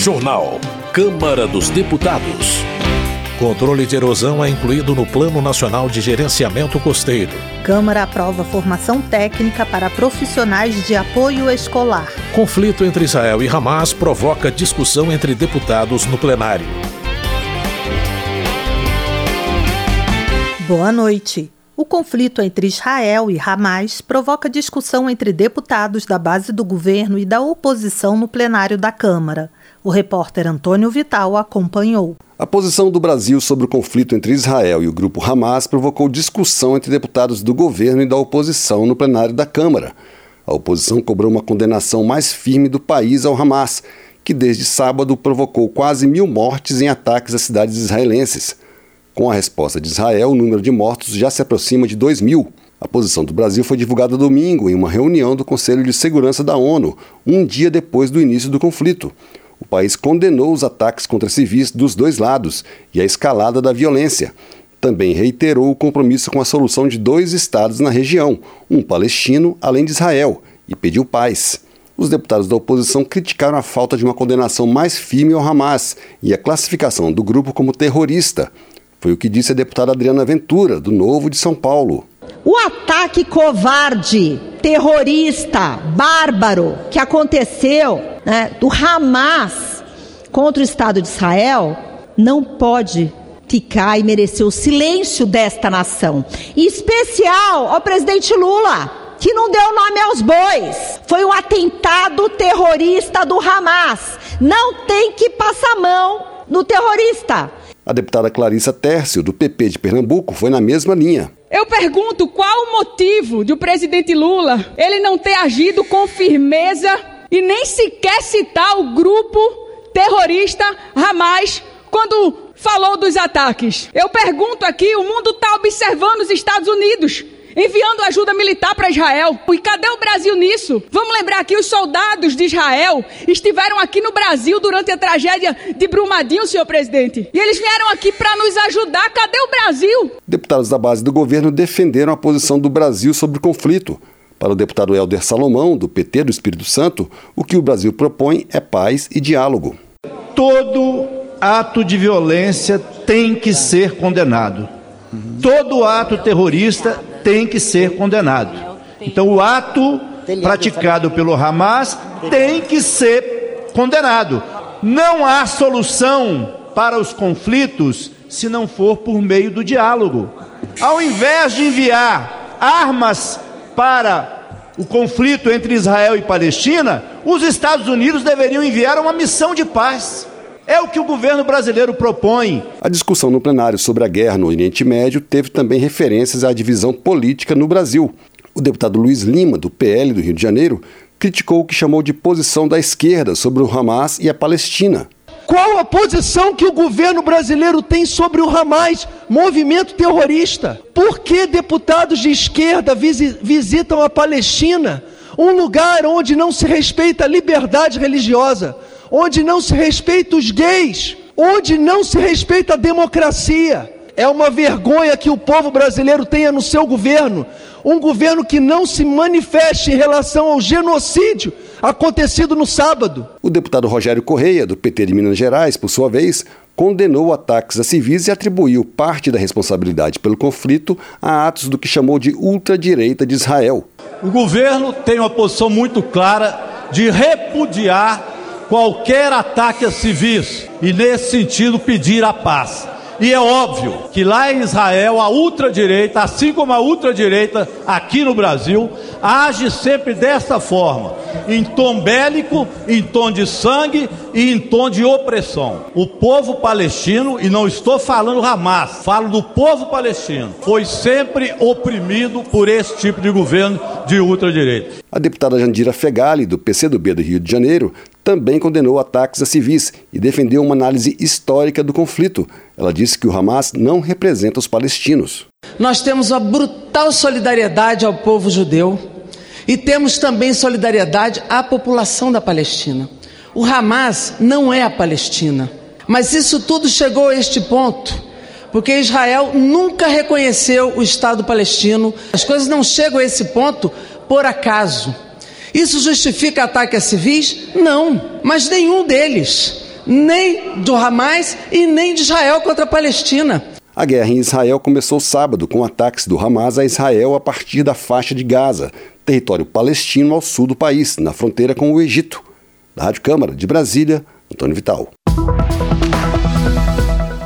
Jornal. Câmara dos Deputados. Controle de erosão é incluído no Plano Nacional de Gerenciamento Costeiro. Câmara aprova formação técnica para profissionais de apoio escolar. Conflito entre Israel e Hamas provoca discussão entre deputados no plenário. Boa noite. O conflito entre Israel e Hamas provoca discussão entre deputados da base do governo e da oposição no plenário da Câmara. O repórter Antônio Vital acompanhou. A posição do Brasil sobre o conflito entre Israel e o grupo Hamas provocou discussão entre deputados do governo e da oposição no plenário da Câmara. A oposição cobrou uma condenação mais firme do país ao Hamas, que desde sábado provocou quase mil mortes em ataques às cidades israelenses. Com a resposta de Israel, o número de mortos já se aproxima de 2 mil. A posição do Brasil foi divulgada domingo em uma reunião do Conselho de Segurança da ONU, um dia depois do início do conflito. País condenou os ataques contra civis dos dois lados e a escalada da violência. Também reiterou o compromisso com a solução de dois estados na região, um palestino além de Israel, e pediu paz. Os deputados da oposição criticaram a falta de uma condenação mais firme ao Hamas e a classificação do grupo como terrorista. Foi o que disse a deputada Adriana Ventura, do Novo de São Paulo. O ataque covarde, terrorista, bárbaro que aconteceu né, do Hamas contra o Estado de Israel não pode ficar e merecer o silêncio desta nação. Em especial ao presidente Lula, que não deu nome aos bois. Foi um atentado terrorista do Hamas. Não tem que passar mão no terrorista. A deputada Clarissa Tércio, do PP de Pernambuco, foi na mesma linha. Eu pergunto qual o motivo de o presidente Lula ele não ter agido com firmeza e nem sequer citar o grupo terrorista Hamas quando falou dos ataques. Eu pergunto aqui, o mundo está observando os Estados Unidos enviando ajuda militar para Israel. E cadê o Brasil nisso? Vamos lembrar que os soldados de Israel estiveram aqui no Brasil durante a tragédia de Brumadinho, senhor presidente. E eles vieram aqui para nos ajudar. Cadê o Brasil? Deputados da base do governo defenderam a posição do Brasil sobre o conflito. Para o deputado Helder Salomão, do PT do Espírito Santo, o que o Brasil propõe é paz e diálogo. Todo ato de violência tem que ser condenado. Todo ato terrorista tem que ser condenado. Então, o ato praticado pelo Hamas tem que ser condenado. Não há solução para os conflitos se não for por meio do diálogo. Ao invés de enviar armas para o conflito entre Israel e Palestina, os Estados Unidos deveriam enviar uma missão de paz. É o que o governo brasileiro propõe. A discussão no plenário sobre a guerra no Oriente Médio teve também referências à divisão política no Brasil. O deputado Luiz Lima, do PL do Rio de Janeiro, criticou o que chamou de posição da esquerda sobre o Hamas e a Palestina. Qual a posição que o governo brasileiro tem sobre o Hamas, movimento terrorista? Por que deputados de esquerda visitam a Palestina, um lugar onde não se respeita a liberdade religiosa, onde não se respeita os gays, onde não se respeita a democracia? É uma vergonha que o povo brasileiro tenha no seu governo um governo que não se manifeste em relação ao genocídio acontecido no sábado. O deputado Rogério Correia, do PT de Minas Gerais, por sua vez, condenou ataques a civis e atribuiu parte da responsabilidade pelo conflito a atos do que chamou de ultradireita de Israel. O governo tem uma posição muito clara de repudiar qualquer ataque a civis e, nesse sentido, pedir a paz. E é óbvio que lá em Israel a ultradireita, assim como a ultradireita aqui no Brasil, age sempre dessa forma, em tom bélico, em tom de sangue e em tom de opressão. O povo palestino, e não estou falando Hamas, falo do povo palestino, foi sempre oprimido por esse tipo de governo de ultradireita. A deputada Jandira Fegali, do PCdoB do Rio de Janeiro, também condenou ataques a civis e defendeu uma análise histórica do conflito. Ela disse que o Hamas não representa os palestinos. Nós temos uma brutal solidariedade ao povo judeu e temos também solidariedade à população da Palestina. O Hamas não é a Palestina, mas isso tudo chegou a este ponto porque Israel nunca reconheceu o Estado palestino. As coisas não chegam a esse ponto por acaso. Isso justifica ataque a civis? Não, mas nenhum deles. nem do Hamas e nem de Israel contra a Palestina. A guerra em Israel começou sábado com ataques do Hamas a Israel a partir da faixa de Gaza, território palestino ao sul do país, na fronteira com o Egito. Da Rádio Câmara de Brasília, Antônio Vital.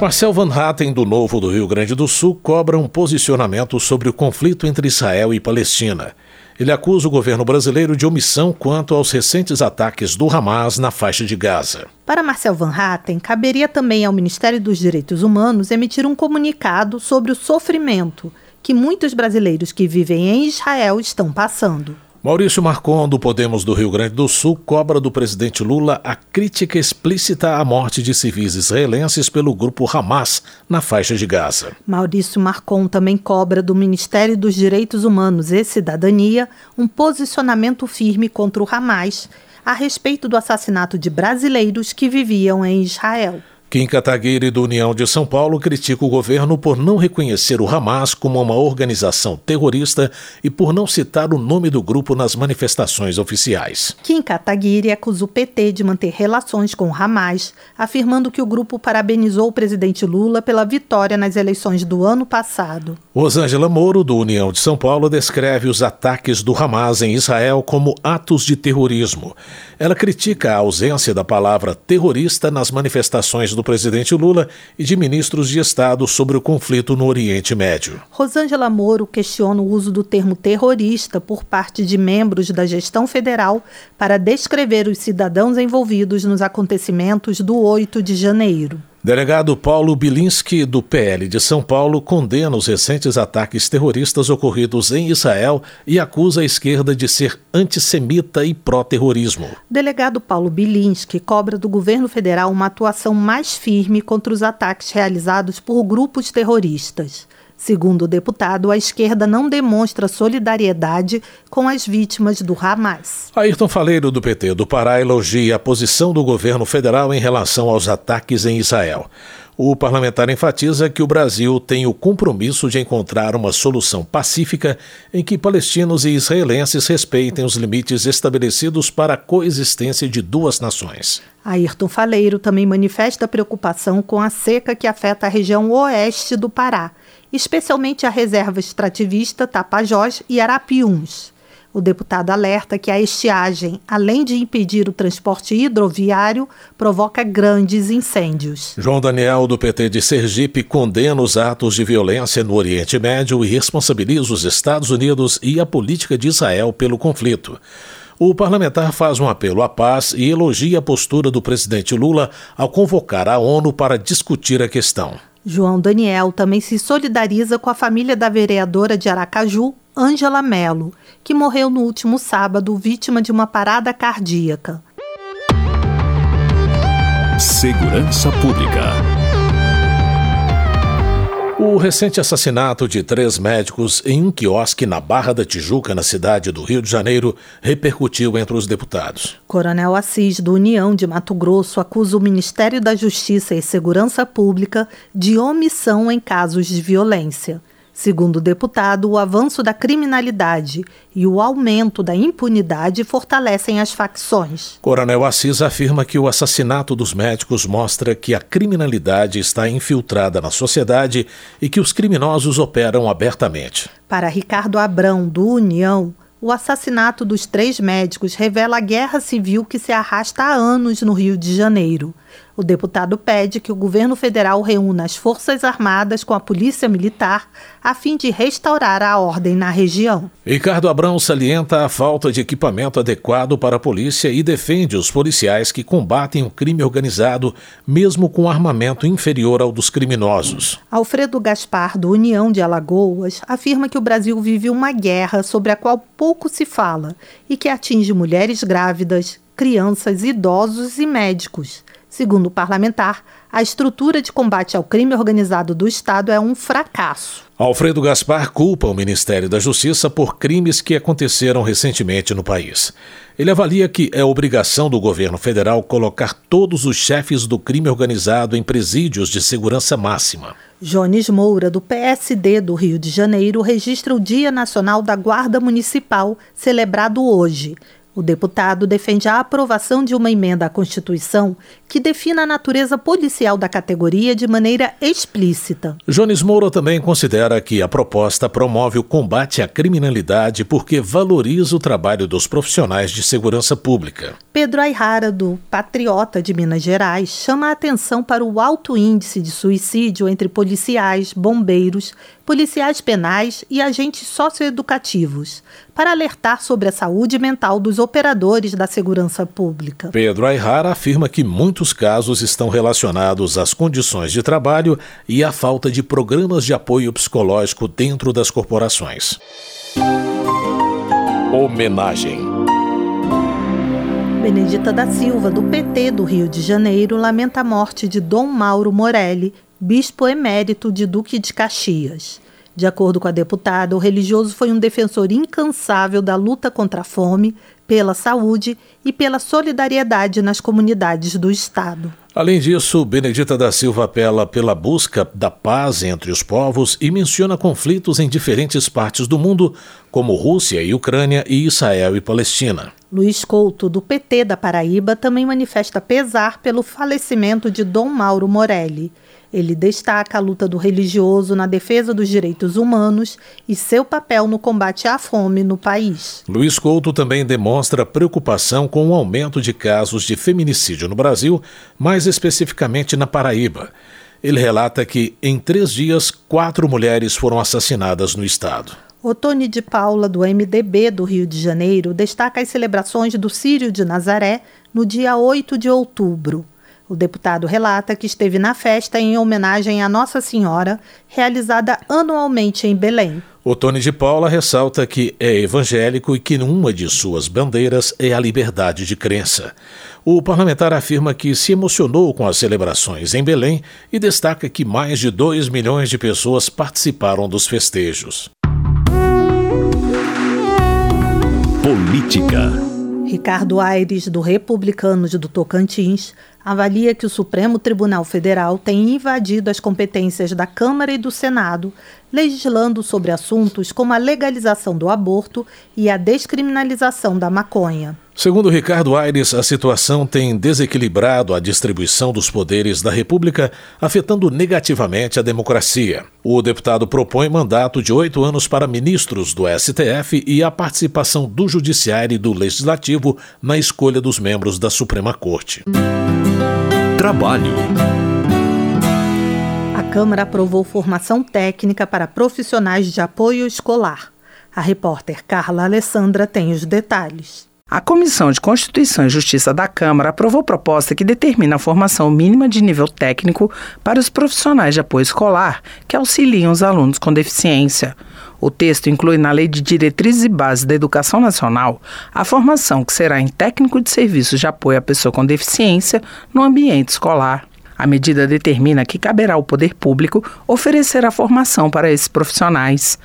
Marcel Van Hatten, do Novo do Rio Grande do Sul, cobra um posicionamento sobre o conflito entre Israel e Palestina. Ele acusa o governo brasileiro de omissão quanto aos recentes ataques do Hamas na faixa de Gaza. Para Marcel Van Hatten, caberia também ao Ministério dos Direitos Humanos emitir um comunicado sobre o sofrimento que muitos brasileiros que vivem em Israel estão passando. Maurício Marcon, do Podemos do Rio Grande do Sul, cobra do presidente Lula a crítica explícita à morte de civis israelenses pelo grupo Hamas na faixa de Gaza. Maurício Marcon também cobra do Ministério dos Direitos Humanos e Cidadania um posicionamento firme contra o Hamas a respeito do assassinato de brasileiros que viviam em Israel. Kim Kataguiri, do União de São Paulo, critica o governo por não reconhecer o Hamas como uma organização terrorista e por não citar o nome do grupo nas manifestações oficiais. Kim Kataguiri acusa o PT de manter relações com o Hamas, afirmando que o grupo parabenizou o presidente Lula pela vitória nas eleições do ano passado. Rosângela Moro, do União de São Paulo, descreve os ataques do Hamas em Israel como atos de terrorismo. Ela critica a ausência da palavra terrorista nas manifestações do presidente Lula e de ministros de Estado sobre o conflito no Oriente Médio. Rosângela Moro questiona o uso do termo terrorista por parte de membros da gestão federal para descrever os cidadãos envolvidos nos acontecimentos do 8 de janeiro. Delegado Paulo Bilinski, do PL de São Paulo, condena os recentes ataques terroristas ocorridos em Israel e acusa a esquerda de ser antissemita e pró-terrorismo. Delegado Paulo Bilinski cobra do governo federal uma atuação mais firme contra os ataques realizados por grupos terroristas. Segundo o deputado, a esquerda não demonstra solidariedade com as vítimas do Hamas. Ayrton Faleiro, do PT do Pará, elogia a posição do governo federal em relação aos ataques em Israel. O parlamentar enfatiza que o Brasil tem o compromisso de encontrar uma solução pacífica em que palestinos e israelenses respeitem os limites estabelecidos para a coexistência de duas nações. Ayrton Faleiro também manifesta preocupação com a seca que afeta a região oeste do Pará especialmente a reserva extrativista Tapajós e Arapiuns. O deputado alerta que a estiagem, além de impedir o transporte hidroviário, provoca grandes incêndios. João Daniel, do PT de Sergipe, condena os atos de violência no Oriente Médio e responsabiliza os Estados Unidos e a política de Israel pelo conflito. O parlamentar faz um apelo à paz e elogia a postura do presidente Lula ao convocar a ONU para discutir a questão. João Daniel também se solidariza com a família da vereadora de Aracaju, Ângela Melo, que morreu no último sábado vítima de uma parada cardíaca. Segurança Pública. O recente assassinato de três médicos em um quiosque na Barra da Tijuca, na cidade do Rio de Janeiro, repercutiu entre os deputados. Coronel Assis, do União de Mato Grosso, acusa o Ministério da Justiça e Segurança Pública de omissão em casos de violência. Segundo o deputado, o avanço da criminalidade e o aumento da impunidade fortalecem as facções. Coronel Assis afirma que o assassinato dos médicos mostra que a criminalidade está infiltrada na sociedade e que os criminosos operam abertamente. Para Ricardo Abrão, do União, o assassinato dos três médicos revela a guerra civil que se arrasta há anos no Rio de Janeiro. O deputado pede que o governo federal reúna as Forças Armadas com a Polícia Militar a fim de restaurar a ordem na região. Ricardo Abrão salienta a falta de equipamento adequado para a polícia e defende os policiais que combatem o crime organizado, mesmo com armamento inferior ao dos criminosos. Alfredo Gaspar, do União de Alagoas, afirma que o Brasil vive uma guerra sobre a qual pouco se fala e que atinge mulheres grávidas, crianças, idosos e médicos. Segundo o parlamentar, a estrutura de combate ao crime organizado do Estado é um fracasso. Alfredo Gaspar culpa o Ministério da Justiça por crimes que aconteceram recentemente no país. Ele avalia que é obrigação do governo federal colocar todos os chefes do crime organizado em presídios de segurança máxima. Jones Moura, do PSD do Rio de Janeiro, registra o Dia Nacional da Guarda Municipal, celebrado hoje. O deputado defende a aprovação de uma emenda à Constituição que defina a natureza policial da categoria de maneira explícita. Jones Moura também considera que a proposta promove o combate à criminalidade porque valoriza o trabalho dos profissionais de segurança pública. Pedro Ayrara, do Patriota de Minas Gerais, chama a atenção para o alto índice de suicídio entre policiais, bombeiros, policiais penais e agentes socioeducativos, para alertar sobre a saúde mental dos operadores da segurança pública. Pedro Ayrara afirma que muitos casos estão relacionados às condições de trabalho e à falta de programas de apoio psicológico dentro das corporações. Homenagem. Benedita da Silva, do PT do Rio de Janeiro, lamenta a morte de Dom Mauro Morelli, bispo emérito de Duque de Caxias. De acordo com a deputada, o religioso foi um defensor incansável da luta contra a fome, pela saúde e pela solidariedade nas comunidades do Estado. Além disso, Benedita da Silva apela pela busca da paz entre os povos e menciona conflitos em diferentes partes do mundo, como Rússia e Ucrânia e Israel e Palestina. Luiz Couto, do PT da Paraíba, também manifesta pesar pelo falecimento de Dom Mauro Morelli. Ele destaca a luta do religioso na defesa dos direitos humanos e seu papel no combate à fome no país. Luiz Couto também demonstra preocupação com o aumento de casos de feminicídio no Brasil, mais especificamente na Paraíba. Ele relata que, em três dias, quatro mulheres foram assassinadas no estado. Otone de Paula, do MDB do Rio de Janeiro, destaca as celebrações do Círio de Nazaré no dia 8 de outubro. O deputado relata que esteve na festa em homenagem à Nossa Senhora, realizada anualmente em Belém. O Tony de Paula ressalta que é evangélico e que uma de suas bandeiras é a liberdade de crença. O parlamentar afirma que se emocionou com as celebrações em Belém e destaca que mais de 2 milhões de pessoas participaram dos festejos. Política. Ricardo Aires, do Republicanos do Tocantins, avalia que o Supremo Tribunal Federal tem invadido as competências da Câmara e do Senado, legislando sobre assuntos como a legalização do aborto e a descriminalização da maconha. Segundo Ricardo Aires, a situação tem desequilibrado a distribuição dos poderes da República, afetando negativamente a democracia. O deputado propõe mandato de oito anos para ministros do STF e a participação do Judiciário e do Legislativo na escolha dos membros da Suprema Corte. Trabalho. A Câmara aprovou formação técnica para profissionais de apoio escolar. A repórter Carla Alessandra tem os detalhes. A Comissão de Constituição e Justiça da Câmara aprovou proposta que determina a formação mínima de nível técnico para os profissionais de apoio escolar que auxiliam os alunos com deficiência. O texto inclui na Lei de Diretrizes e Bases da Educação Nacional a formação que será em técnico de serviços de apoio à pessoa com deficiência no ambiente escolar. A medida determina que caberá ao poder público oferecer a formação para esses profissionais.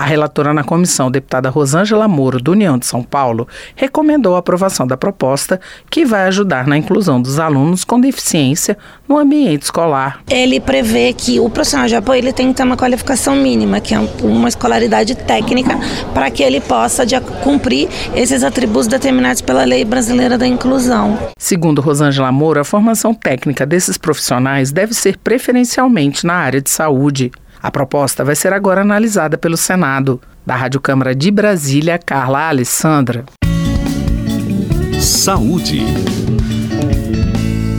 A relatora na comissão, deputada Rosângela Moro, do União de São Paulo, recomendou a aprovação da proposta que vai ajudar na inclusão dos alunos com deficiência no ambiente escolar. Ele prevê que o profissional de apoio ele tem que ter uma qualificação mínima, que é uma escolaridade técnica, para que ele possa de, cumprir esses atributos determinados pela Lei Brasileira da Inclusão. Segundo Rosângela Moro, a formação técnica desses profissionais deve ser preferencialmente na área de saúde. A proposta vai ser agora analisada pelo Senado. Da Rádio Câmara de Brasília, Carla Alessandra. Saúde.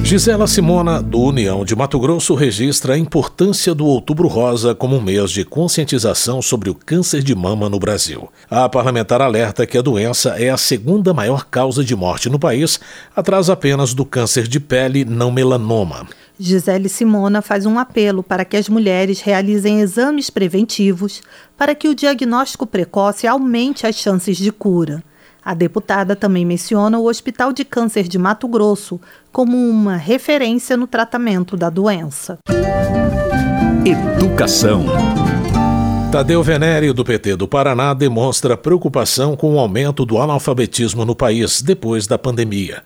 Gisela Simona, do União de Mato Grosso, registra a importância do Outubro Rosa como um mês de conscientização sobre o câncer de mama no Brasil. A parlamentar alerta que a doença é a segunda maior causa de morte no país, atrás apenas do câncer de pele não melanoma. Gisele Simona faz um apelo para que as mulheres realizem exames preventivos para que o diagnóstico precoce aumente as chances de cura. A deputada também menciona o Hospital de Câncer de Mato Grosso como uma referência no tratamento da doença. Educação. Tadeu Venério, do PT do Paraná, demonstra preocupação com o aumento do analfabetismo no país depois da pandemia.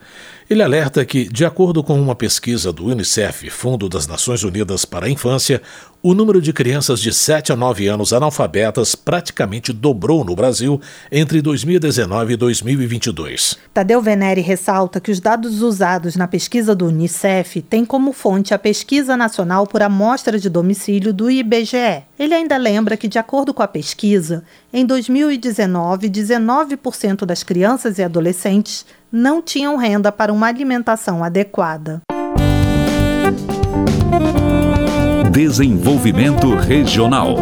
Ele alerta que, de acordo com uma pesquisa do Unicef, Fundo das Nações Unidas para a Infância, o número de crianças de 7 a 9 anos analfabetas praticamente dobrou no Brasil entre 2019 e 2022. Tadeu Venere ressalta que os dados usados na pesquisa do Unicef têm como fonte a Pesquisa Nacional por Amostra de Domicílio do IBGE. Ele ainda lembra que, de acordo com a pesquisa, em 2019, 19% das crianças e adolescentes não tinham renda para uma alimentação adequada. Desenvolvimento Regional.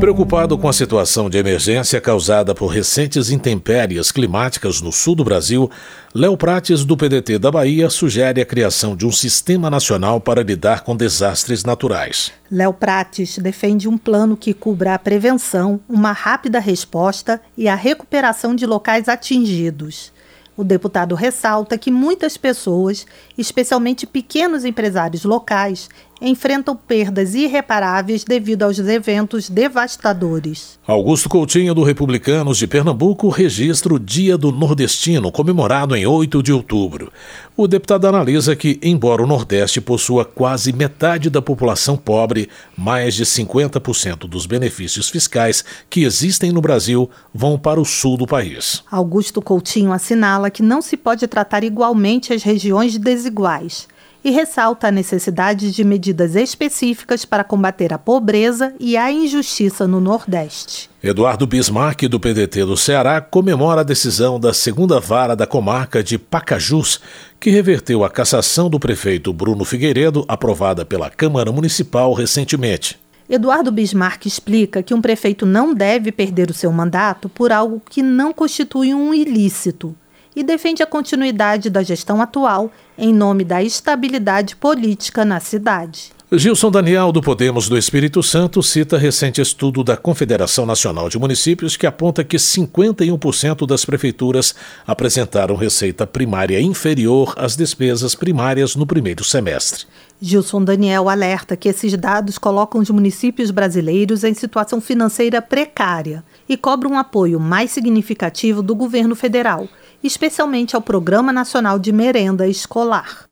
Preocupado com a situação de emergência causada por recentes intempéries climáticas no sul do Brasil, Léo Prates, do PDT da Bahia, sugere a criação de um sistema nacional para lidar com desastres naturais. Léo Prates defende um plano que cubra a prevenção, uma rápida resposta e a recuperação de locais atingidos. O deputado ressalta que muitas pessoas, especialmente pequenos empresários locais, enfrentam perdas irreparáveis devido aos eventos devastadores. Augusto Coutinho, do Republicanos de Pernambuco, registra o Dia do Nordestino, comemorado em 8 de outubro. O deputado analisa que, embora o Nordeste possua quase metade da população pobre, mais de 50% dos benefícios fiscais que existem no Brasil vão para o sul do país. Augusto Coutinho assinala que não se pode tratar igualmente as regiões desiguais e ressalta a necessidade de medidas específicas para combater a pobreza e a injustiça no Nordeste. Eduardo Bismarck, do PDT do Ceará, comemora a decisão da segunda vara da comarca de Pacajus, que reverteu a cassação do prefeito Bruno Figueiredo, aprovada pela Câmara Municipal recentemente. Eduardo Bismarck explica que um prefeito não deve perder o seu mandato por algo que não constitui um ilícito e defende a continuidade da gestão atual em nome da estabilidade política na cidade. Gilson Daniel, do Podemos do Espírito Santo, cita recente estudo da Confederação Nacional de Municípios que aponta que 51% das prefeituras apresentaram receita primária inferior às despesas primárias no primeiro semestre. Gilson Daniel alerta que esses dados colocam os municípios brasileiros em situação financeira precária e cobra um apoio mais significativo do governo federal especialmente ao Programa Nacional de Merenda Escolar.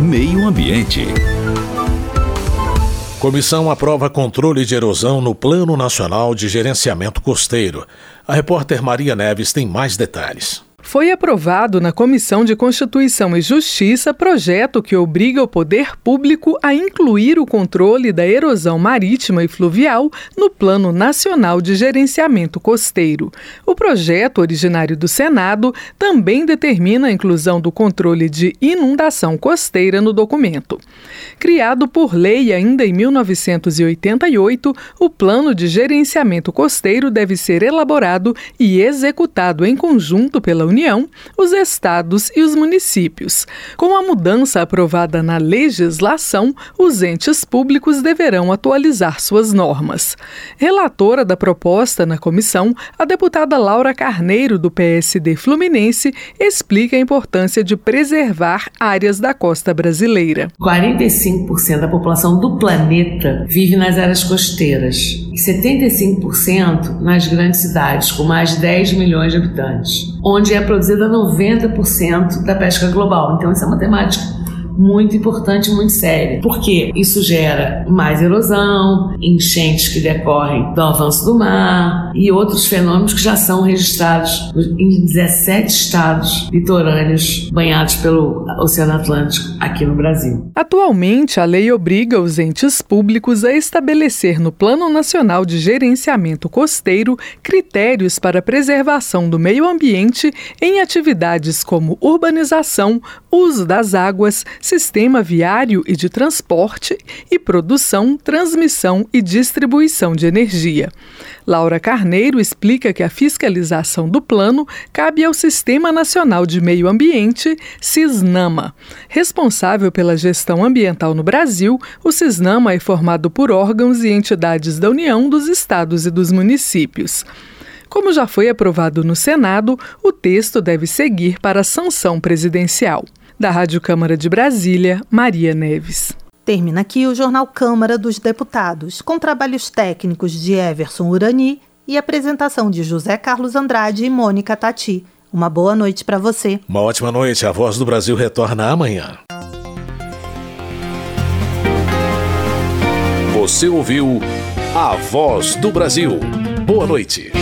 Meio Ambiente. Comissão aprova controle de erosão no Plano Nacional de Gerenciamento Costeiro. A repórter Maria Neves tem mais detalhes. Foi aprovado na Comissão de Constituição e Justiça projeto que obriga o poder público a incluir o controle da erosão marítima e fluvial no Plano Nacional de Gerenciamento Costeiro. O projeto, originário do Senado, também determina a inclusão do controle de inundação costeira no documento. Criado por lei ainda em 1988, o Plano de Gerenciamento Costeiro deve ser elaborado e executado em conjunto pela União União, os estados e os municípios. Com a mudança aprovada na legislação, os entes públicos deverão atualizar suas normas. Relatora da proposta na comissão, a deputada Laura Carneiro, do PSD Fluminense, explica a importância de preservar áreas da costa brasileira. 45% da população do planeta vive nas áreas costeiras e 75% nas grandes cidades, com mais de 10 milhões de habitantes, onde é produzida 90% da pesca global. Então, essa é uma temática muito importante, muito séria, porque isso gera mais erosão, enchentes que decorrem do avanço do mar e outros fenômenos que já são registrados em 17 estados litorâneos banhados pelo Oceano Atlântico aqui no Brasil. Atualmente, a lei obriga os entes públicos a estabelecer no Plano Nacional de Gerenciamento Costeiro critérios para preservação do meio ambiente em atividades como urbanização, uso das águas, sistema viário e de transporte e produção, transmissão e distribuição de energia. Laura Carneiro explica que a fiscalização do plano cabe ao Sistema Nacional de Meio Ambiente, SISNAMA. Responsável pela gestão ambiental no Brasil, o SISNAMA é formado por órgãos e entidades da União, dos estados e dos municípios. Como já foi aprovado no Senado, o texto deve seguir para a sanção presidencial. Da Rádio Câmara de Brasília, Maria Neves. Termina aqui o Jornal Câmara dos Deputados, com trabalhos técnicos de Everson Urani e apresentação de José Carlos Andrade e Mônica Tati. Uma boa noite para você. Uma ótima noite. A Voz do Brasil retorna amanhã. Você ouviu A Voz do Brasil. Boa noite.